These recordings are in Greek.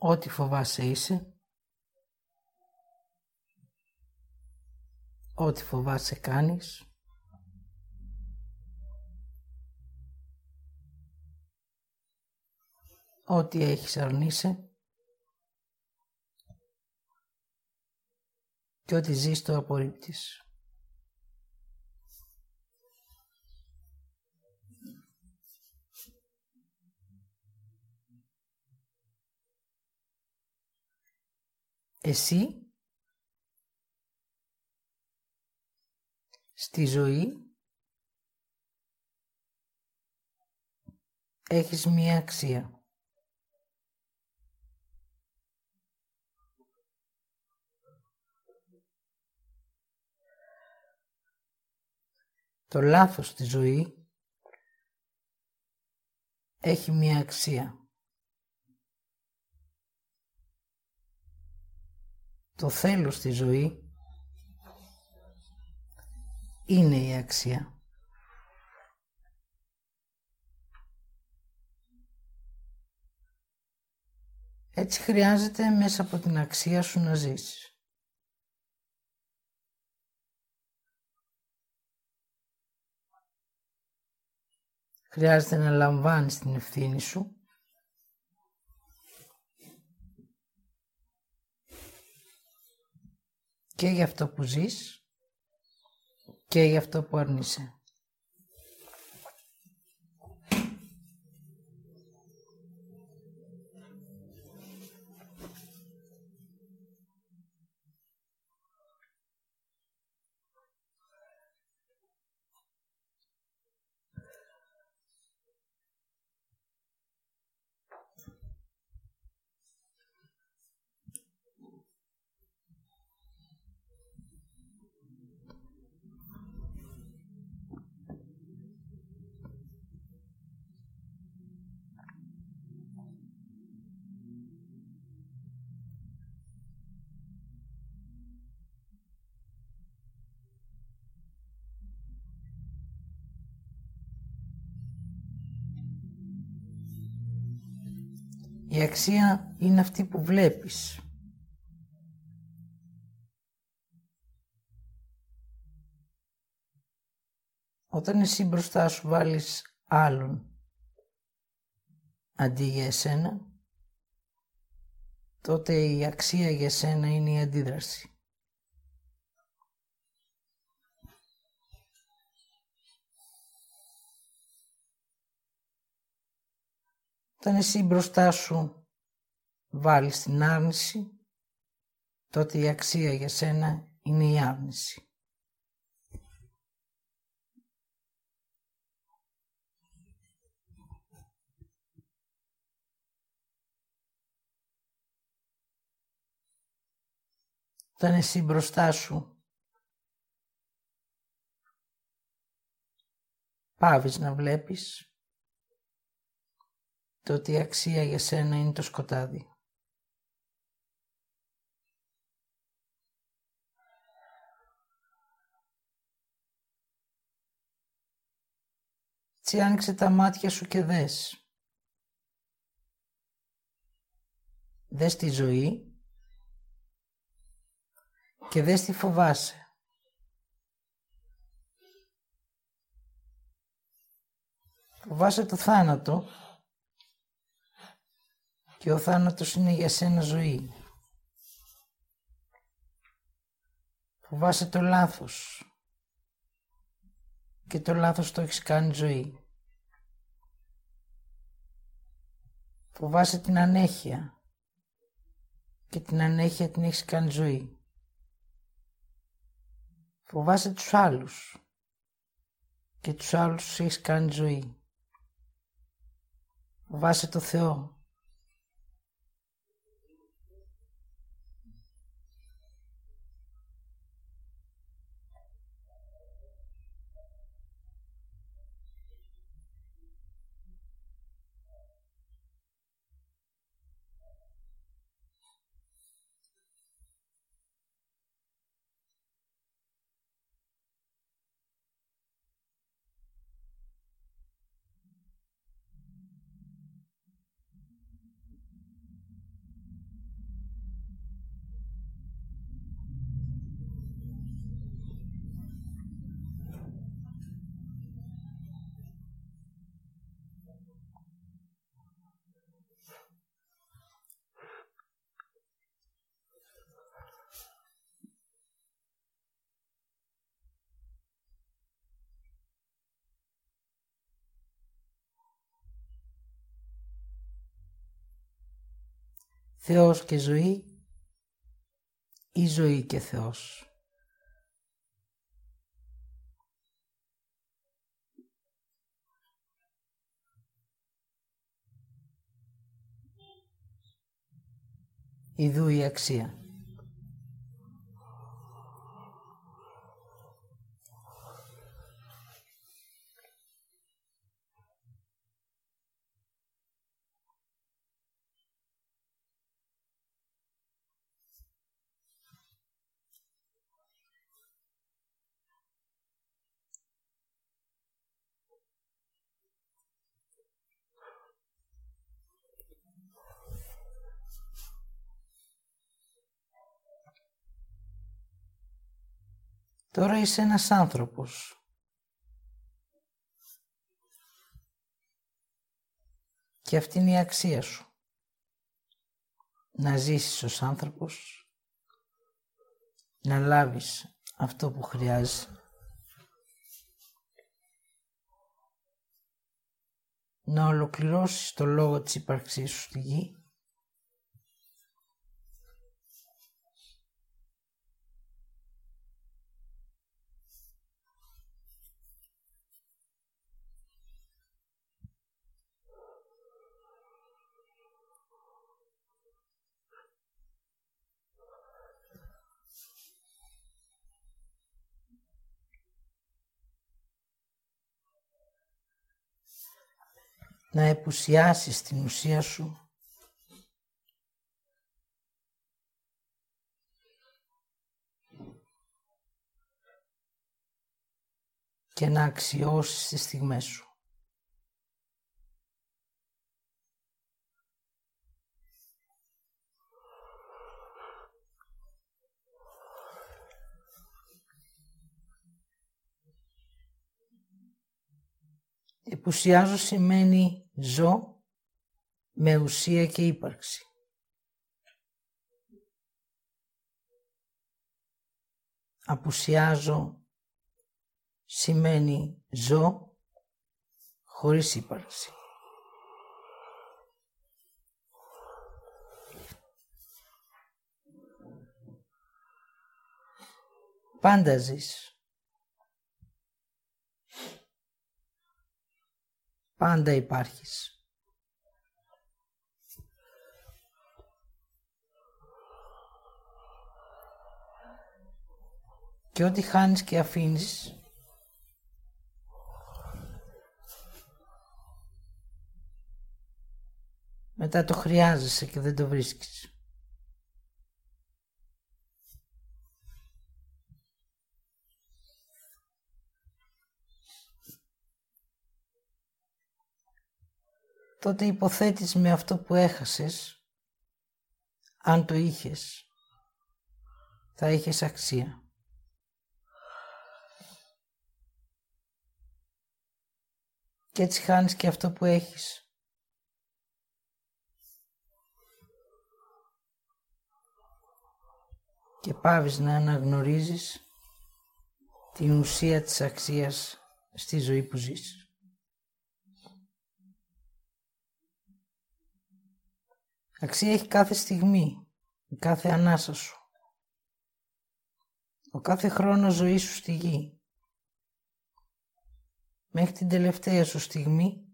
Ό,τι φοβάσαι είσαι. Ό,τι φοβάσαι κάνεις. Ό,τι έχεις αρνείσαι. Και ό,τι ζεις το απορρίπτεις. Εσύ στη ζωή έχεις μία αξία. Το λάθος στη ζωή έχει μία αξία. Το θέλω στη ζωή είναι η αξία. Έτσι χρειάζεται μέσα από την αξία σου να ζήσεις. Χρειάζεται να λαμβάνεις την ευθύνη σου και για αυτό που ζεις και για αυτό που αρνείσαι. Η αξία είναι αυτή που βλέπεις. Όταν εσύ μπροστά σου βάλεις άλλον αντί για εσένα, τότε η αξία για σένα είναι η αντίδραση. Όταν εσύ μπροστά σου βάλεις την άρνηση, τότε η αξία για σένα είναι η άρνηση. Όταν εσύ μπροστά σου πάβεις να βλέπεις, τότε η αξία για σένα είναι το σκοτάδι. Έτσι άνοιξε τα μάτια σου και δες. Δες τη ζωή και δες τι φοβάσαι. Φοβάσαι το θάνατο και ο θάνατος είναι για σένα ζωή. Φοβάσαι το λάθος και το λάθος το έχεις κάνει ζωή. Φοβάσαι την ανέχεια και την ανέχεια την έχεις κάνει ζωή. Φοβάσαι τους άλλους και τους άλλους τους έχεις κάνει ζωή. Φοβάσαι το Θεό Θεός και ζωή ή ζωή και Θεός. Ιδού η αξία. Τώρα είσαι ένας άνθρωπος. Και αυτή είναι η αξία σου. Να ζήσεις ως άνθρωπος, να λάβεις αυτό που χρειάζεσαι, να ολοκληρώσεις το λόγο της ύπαρξής σου στη γη να επουσιάσεις την ουσία σου και να αξιώσεις τις στιγμές σου. Επουσιάζω σημαίνει ζω με ουσία και ύπαρξη. Απουσιάζω σημαίνει ζω χωρίς ύπαρξη. Πάντα ζεις. Πάντα υπάρχεις. Και ό,τι χάνεις και αφήνεις μετά το χρειάζεσαι και δεν το βρίσκεις. Τότε υποθέτεις με αυτό που έχασες, αν το είχες, θα είχες αξία. Και έτσι χάνεις και αυτό που έχεις. Και πάβεις να αναγνωρίζεις την ουσία της αξίας στη ζωή που ζεις. Αξία έχει κάθε στιγμή, η κάθε ανάσα σου. Ο κάθε χρόνος ζωής σου στη γη. Μέχρι την τελευταία σου στιγμή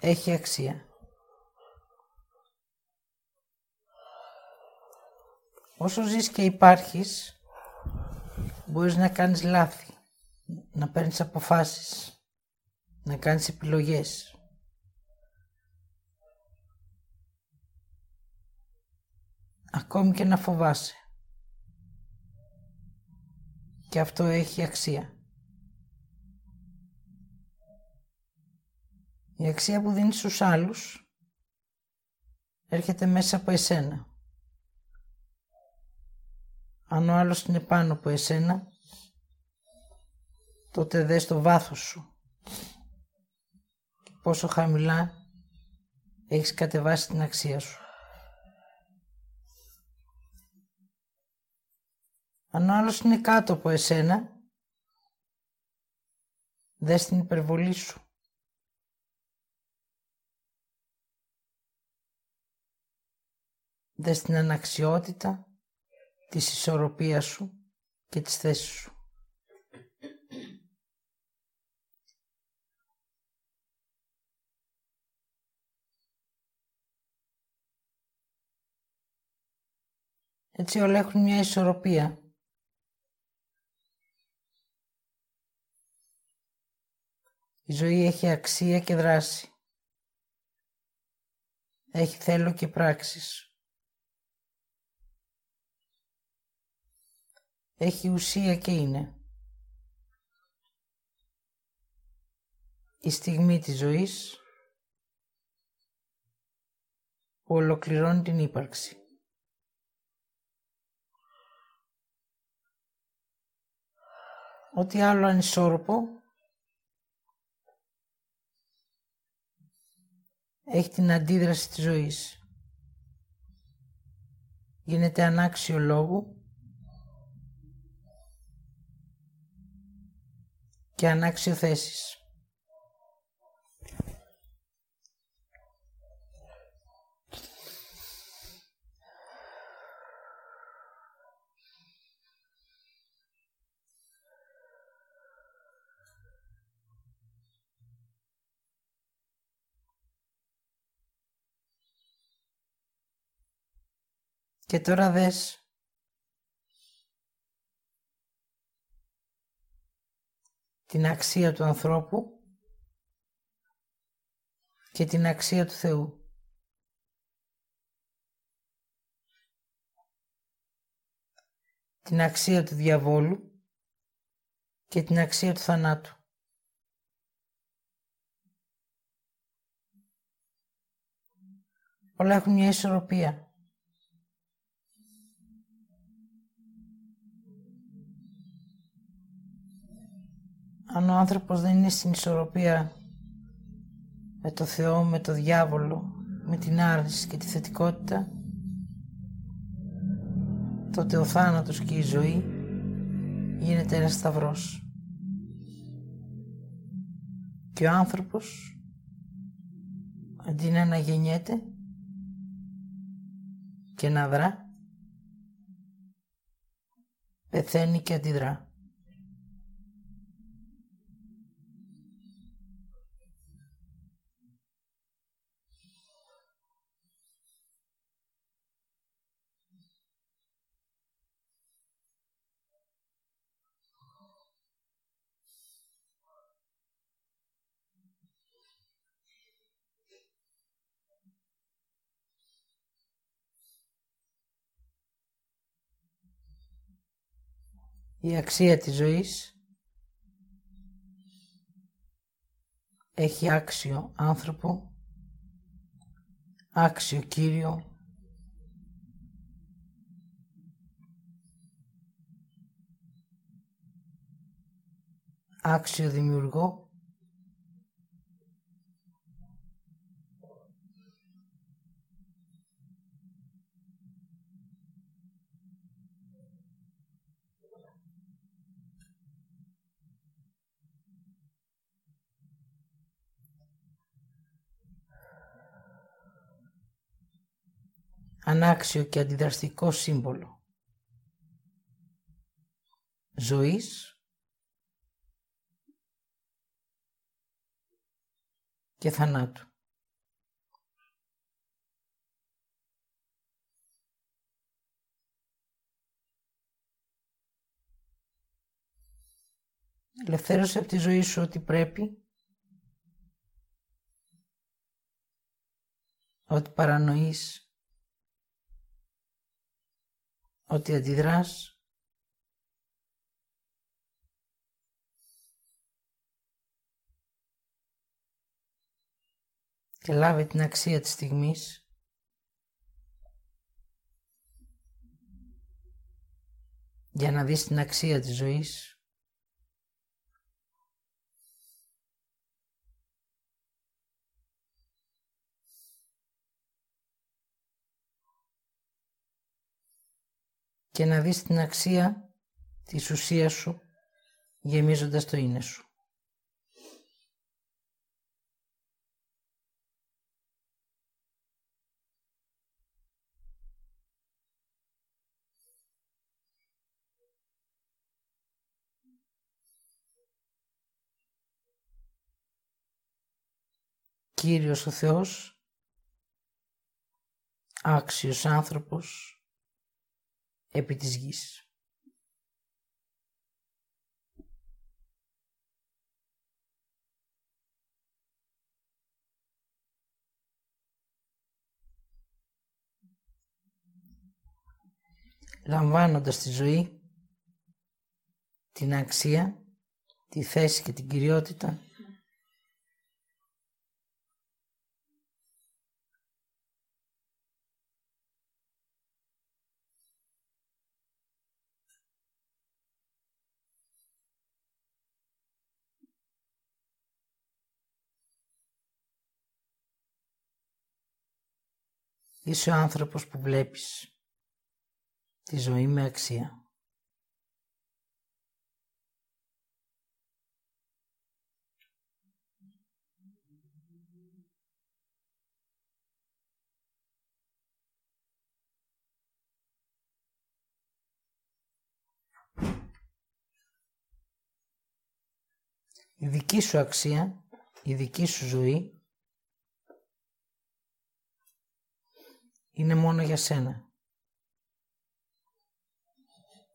έχει αξία. Όσο ζεις και υπάρχεις, μπορείς να κάνεις λάθη, να παίρνεις αποφάσεις, να κάνεις επιλογές. Ακόμη και να φοβάσαι. Και αυτό έχει αξία. Η αξία που δίνεις στους άλλους έρχεται μέσα από εσένα. Αν ο άλλος είναι πάνω από εσένα, τότε δες το βάθος σου. πόσο χαμηλά έχεις κατεβάσει την αξία σου. Αν ο άλλος είναι κάτω από εσένα, δες την υπερβολή σου. Δες την αναξιότητα της ισορροπίας σου και της θέσης σου. Έτσι όλα έχουν μια ισορροπία. Η ζωή έχει αξία και δράση. Έχει θέλω και πράξεις. Έχει ουσία και είναι. Η στιγμή της ζωής που ολοκληρώνει την ύπαρξη. Ό,τι άλλο ανισόρροπο έχει την αντίδραση της ζωής. Γίνεται ανάξιο λόγου και ανάξιο θέσης. Και τώρα δες την αξία του ανθρώπου και την αξία του Θεού. Την αξία του διαβόλου και την αξία του θανάτου. Όλα έχουν μια ισορροπία. Αν ο άνθρωπος δεν είναι στην ισορροπία με το Θεό, με το διάβολο, με την άρνηση και τη θετικότητα, τότε ο θάνατος και η ζωή γίνεται ένας σταυρός. Και ο άνθρωπος, αντί να αναγεννιέται και να δρά, πεθαίνει και αντιδρά. Η αξία της ζωής έχει άξιο άνθρωπο, άξιο Κύριο, άξιο Δημιουργό ανάξιο και αντιδραστικό σύμβολο. Ζωής. Και θανάτου. Ελευθέρωσε από τη ζωή σου ό,τι πρέπει, ό,τι παρανοείς, ότι αντιδράς. Και λάβει την αξία της στιγμής. Για να δεις την αξία της ζωής και να δεις την αξία της ουσίας σου γεμίζοντας το είναι σου. Κύριος ο Θεός, άξιος άνθρωπος, επί της γης. λαμβάνοντας τη ζωή, την αξία, τη θέση και την κυριότητα Είσαι ο άνθρωπος που βλέπεις τη ζωή με αξία. Η δική σου αξία, η δική σου ζωή είναι μόνο για σένα.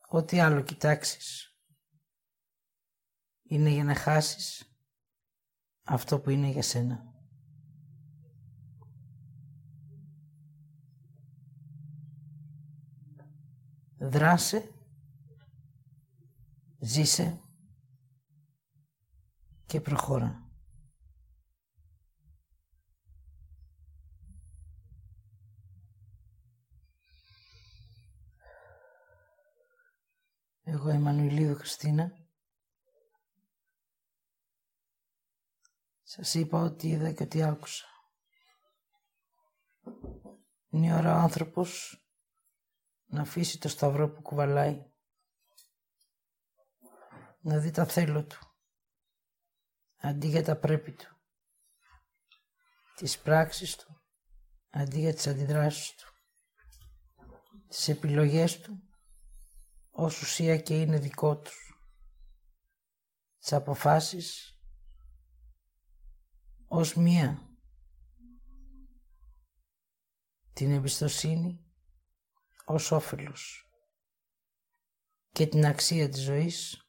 Ό,τι άλλο κοιτάξεις είναι για να χάσεις αυτό που είναι για σένα. Δράσε, ζήσε και προχώρα. Εγώ Εμμανουηλίδου Χριστίνα. Σας είπα ότι είδα και ότι άκουσα. Είναι η ώρα ο άνθρωπος να αφήσει το σταυρό που κουβαλάει. Να δει τα θέλω του. Αντί για τα πρέπει του. Τις πράξεις του. Αντί για τις αντιδράσεις του. Τις επιλογές του ως ουσία και είναι δικό τους. Τις αποφάσεις ως μία. Την εμπιστοσύνη ως όφελος και την αξία της ζωής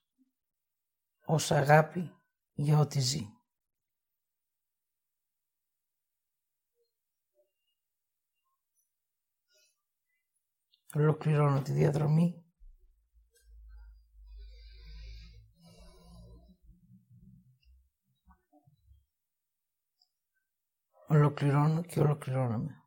ως αγάπη για ό,τι ζει. Ολοκληρώνω τη διαδρομή ολοκληρώνω και ολοκληρώνομαι.